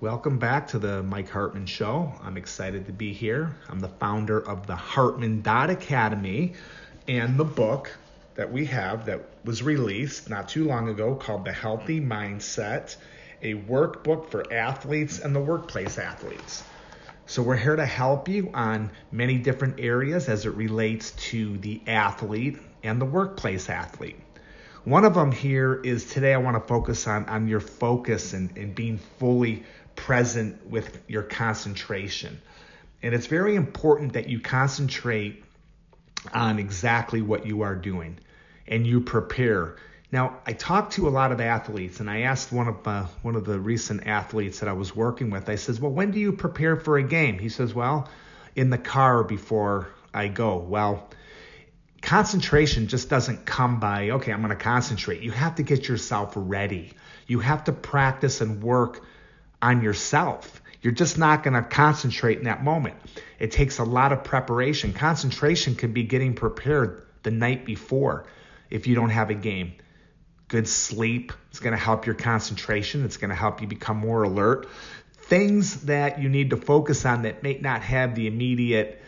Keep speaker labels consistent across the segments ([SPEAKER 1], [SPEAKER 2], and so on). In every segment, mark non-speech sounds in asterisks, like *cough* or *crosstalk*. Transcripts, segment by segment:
[SPEAKER 1] Welcome back to the Mike Hartman Show. I'm excited to be here. I'm the founder of the Hartman Dot Academy and the book that we have that was released not too long ago called The Healthy Mindset, a workbook for athletes and the workplace athletes. So, we're here to help you on many different areas as it relates to the athlete and the workplace athlete. One of them here is today I want to focus on, on your focus and, and being fully present with your concentration. And it's very important that you concentrate on exactly what you are doing and you prepare. Now, I talked to a lot of athletes, and I asked one of uh, one of the recent athletes that I was working with. I says, "Well, when do you prepare for a game?" He says, "Well, in the car before I go." Well, concentration just doesn't come by, "Okay, I'm going to concentrate." You have to get yourself ready. You have to practice and work on yourself. You're just not going to concentrate in that moment. It takes a lot of preparation. Concentration could be getting prepared the night before if you don't have a game. Good sleep is going to help your concentration, it's going to help you become more alert. Things that you need to focus on that may not have the immediate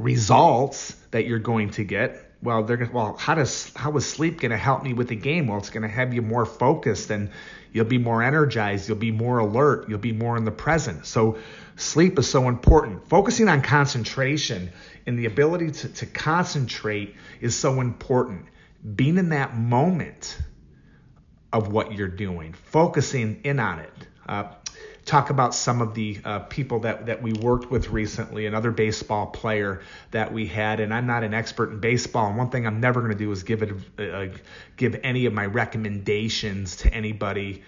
[SPEAKER 1] results that you're going to get well they're going well how does how is sleep going to help me with the game well it's going to have you more focused and You'll be more energized. You'll be more alert. You'll be more in the present. So, sleep is so important. Focusing on concentration and the ability to, to concentrate is so important. Being in that moment of what you're doing, focusing in on it. Uh, talk about some of the uh, people that, that we worked with recently, another baseball player that we had, and I'm not an expert in baseball. And one thing I'm never going to do is give it uh, give any of my recommendations to anybody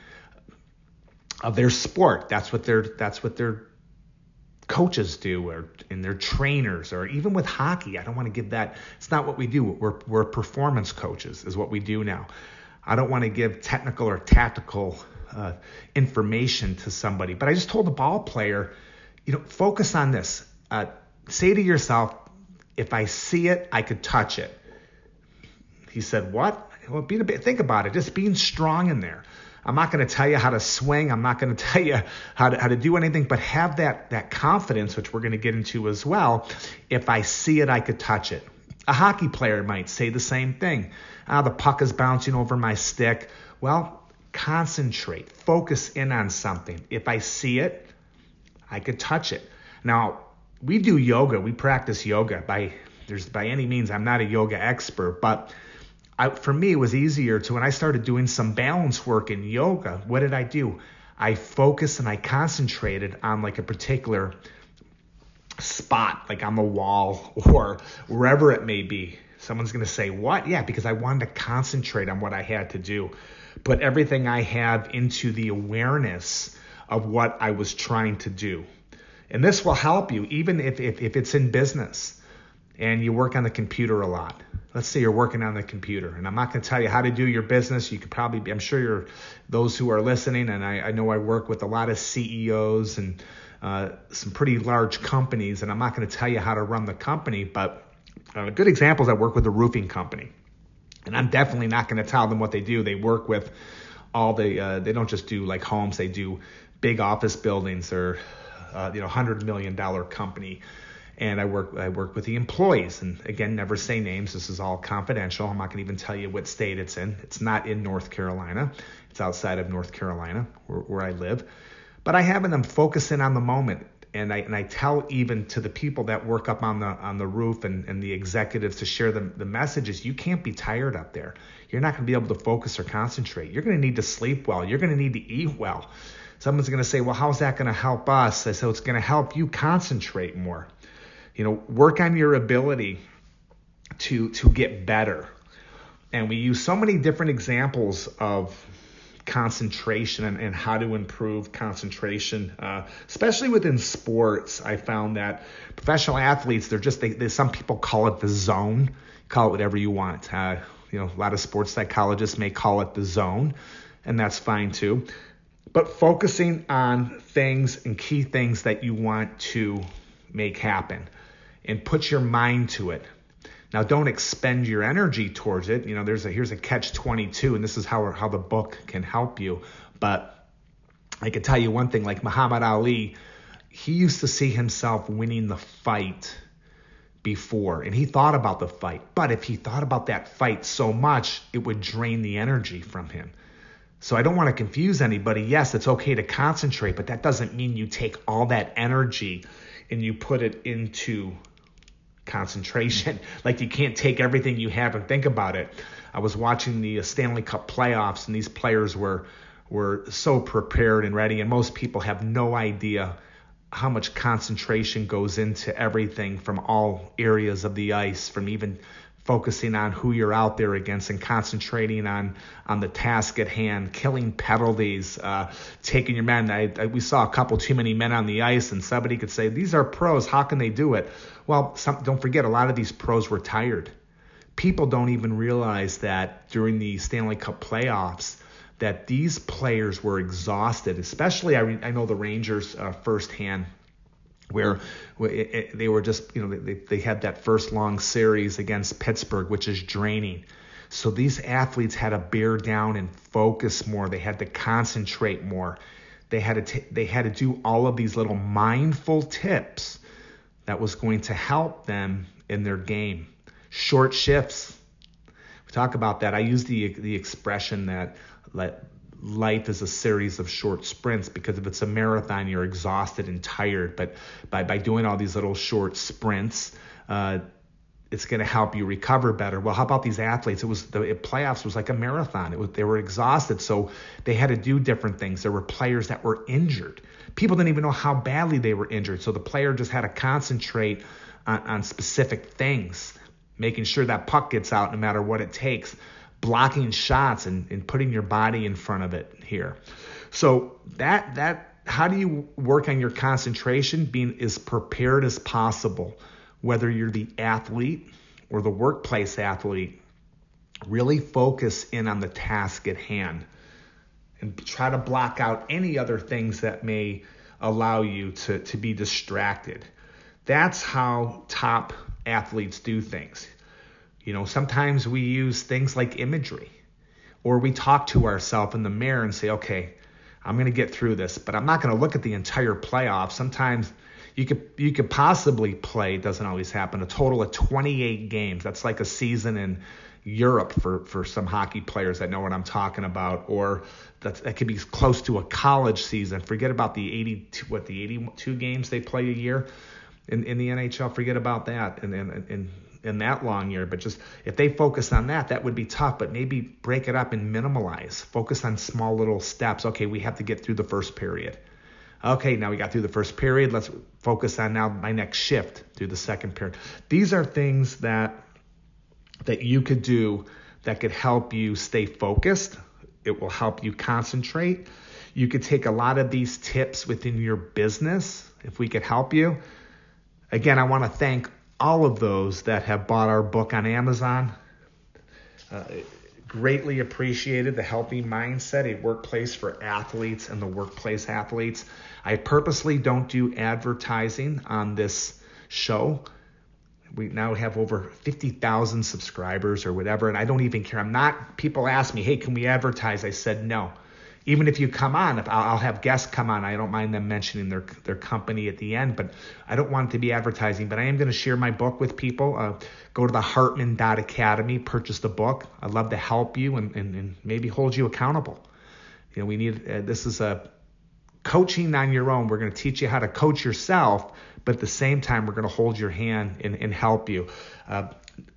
[SPEAKER 1] of their sport. That's what their that's what their coaches do, or in their trainers, or even with hockey. I don't want to give that. It's not what we do. We're we're performance coaches, is what we do now. I don't want to give technical or tactical uh, information to somebody. But I just told the ball player, you know, focus on this. Uh, say to yourself, if I see it, I could touch it. He said, what? Well, a bit, think about it. Just being strong in there. I'm not going to tell you how to swing. I'm not going *laughs* to tell you how to, how to do anything, but have that, that confidence, which we're going to get into as well. If I see it, I could touch it. A hockey player might say the same thing. Ah, the puck is bouncing over my stick. Well, concentrate, focus in on something. If I see it, I could touch it. Now, we do yoga, we practice yoga by there's by any means I'm not a yoga expert, but I, for me it was easier to when I started doing some balance work in yoga, what did I do? I focused and I concentrated on like a particular spot, like on the wall *laughs* or wherever it may be. Someone's going to say, What? Yeah, because I wanted to concentrate on what I had to do put everything I have into the awareness of what I was trying to do. And this will help you even if, if, if it's in business and you work on the computer a lot. Let's say you're working on the computer, and I'm not going to tell you how to do your business. You could probably, be, I'm sure you're those who are listening, and I, I know I work with a lot of CEOs and uh, some pretty large companies, and I'm not going to tell you how to run the company, but uh, good example is I work with a roofing company. And I'm definitely not going to tell them what they do. They work with all the, uh, they don't just do like homes, they do big office buildings or, uh, you know, $100 million company. And I work, I work with the employees. And again, never say names. This is all confidential. I'm not going to even tell you what state it's in. It's not in North Carolina, it's outside of North Carolina where, where I live. But I have them focus in on the moment and I and I tell even to the people that work up on the on the roof and, and the executives to share the, the messages, you can't be tired up there. You're not going to be able to focus or concentrate. You're going to need to sleep well. You're going to need to eat well. Someone's going to say, well, how's that going to help us? I said, it's going to help you concentrate more. You know, work on your ability to to get better. And we use so many different examples of concentration and, and, how to improve concentration, uh, especially within sports. I found that professional athletes, they're just, they, they, some people call it the zone, call it whatever you want. Uh, you know, a lot of sports psychologists may call it the zone, and that's fine too. But focusing on things and key things that you want to make happen and put your mind to it. Now, don't expend your energy towards it. You know, there's a here's a catch 22, and this is how how the book can help you. But I can tell you one thing: like Muhammad Ali, he used to see himself winning the fight before, and he thought about the fight. But if he thought about that fight so much, it would drain the energy from him. So I don't want to confuse anybody. Yes, it's okay to concentrate, but that doesn't mean you take all that energy and you put it into concentration. *laughs* Like you can't take everything you have and think about it. I was watching the uh, Stanley Cup playoffs and these players were were so prepared and ready and most people have no idea how much concentration goes into everything from all areas of the ice from even focusing on who you're out there against and concentrating on on the task at hand, killing penalties, uh, taking your men. I, I, we saw a couple too many men on the ice, and somebody could say, "These are pros. How can they do it?" Well, some, don't forget, a lot of these pros were tired. People don't even realize that during the Stanley Cup playoffs, that these players were exhausted. Especially, I, I know the Rangers uh, firsthand where they were just, you know, they, they had that first long series against Pittsburgh, which is draining. So these athletes had to bear down and focus more. They had to concentrate more. They had to t- they had to do all of these little mindful tips that was going to help them in their game. Short shifts. We talk about that. I use the the expression that let life is a series of short sprints because if it's a marathon, you're exhausted and tired. But by, by doing all these little short sprints, uh, it's going to help you recover better. Well, how about these athletes? It was the it, playoffs was like a marathon. It was they were exhausted, so they had to do different things. There were players that were injured. People didn't even know how badly they were injured, so the player just had to concentrate on, on specific things, making sure that puck gets out no matter what it takes blocking shots and, and putting your body in front of it here. So that that how do you work on your concentration? Being as prepared as possible, whether you're the athlete or the workplace athlete, really focus in on the task at hand and try to block out any other things that may allow you to, to be distracted. That's how top athletes do things. You know, sometimes we use things like imagery or we talk to ourselves in the mirror and say, okay, I'm going to get through this, but I'm not going to look at the entire playoff. Sometimes you could you could possibly play, doesn't always happen, a total of 28 games. That's like a season in Europe for, for some hockey players that know what I'm talking about, or that, that could be close to a college season. Forget about the 82, what the 82 games they play a year in, in the NHL. Forget about that. And, and, and in that long year. But just if they focus on that, that would be tough. But maybe break it up and minimalize. Focus on small little steps. Okay, we have to get through the first period. Okay, now we got through the first period. Let's focus on now my next shift through the second period. These are things that that you could do that could help you stay focused. It will help you concentrate. You could take a lot of these tips within your business if we could help you. Again, I want to thank all of those that have bought our book on Amazon. Uh, greatly appreciated the Healthy Mindset, a workplace for athletes and the workplace athletes. I purposely don't do advertising on this show. We now have over 50,000 subscribers or whatever, and I don't even care. I'm not, people ask me, hey, can we advertise? I said no even if you come on, if I'll, have guests come on, I don't mind them mentioning their their company at the end, but I don't want it to be advertising. But I am going to share my book with people. Uh, go to the Hartman.academy, purchase the book. I'd love to help you and, and, and maybe hold you accountable. You know, we need uh, this is a coaching on your own. We're going to teach you how to coach yourself, but at the same time, we're going to hold your hand and, and help you. Uh,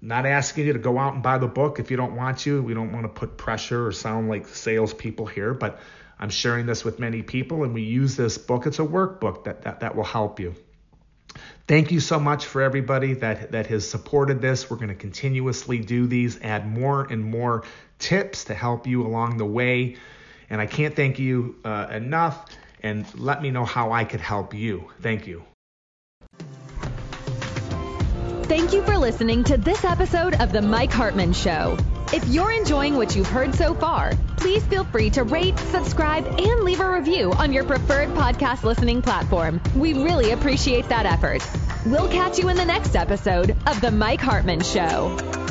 [SPEAKER 1] not asking you to go out and buy the book if you don't want to. We don't want to put pressure or sound like salespeople here, but I'm sharing this with many people, and we use this book. It's a workbook that, that, that will help you. Thank you so much for everybody that, that has supported this. We're going to continuously do these, add more and more tips to help you along the way. And I can't thank you uh, enough. And let me know how I could help you. Thank you.
[SPEAKER 2] Thank you for listening to this episode of The Mike Hartman Show. If you're enjoying what you've heard so far, please feel free to rate, subscribe, and leave a review on your preferred podcast listening platform. We really appreciate that effort. We'll catch you in the next episode of The Mike Hartman Show.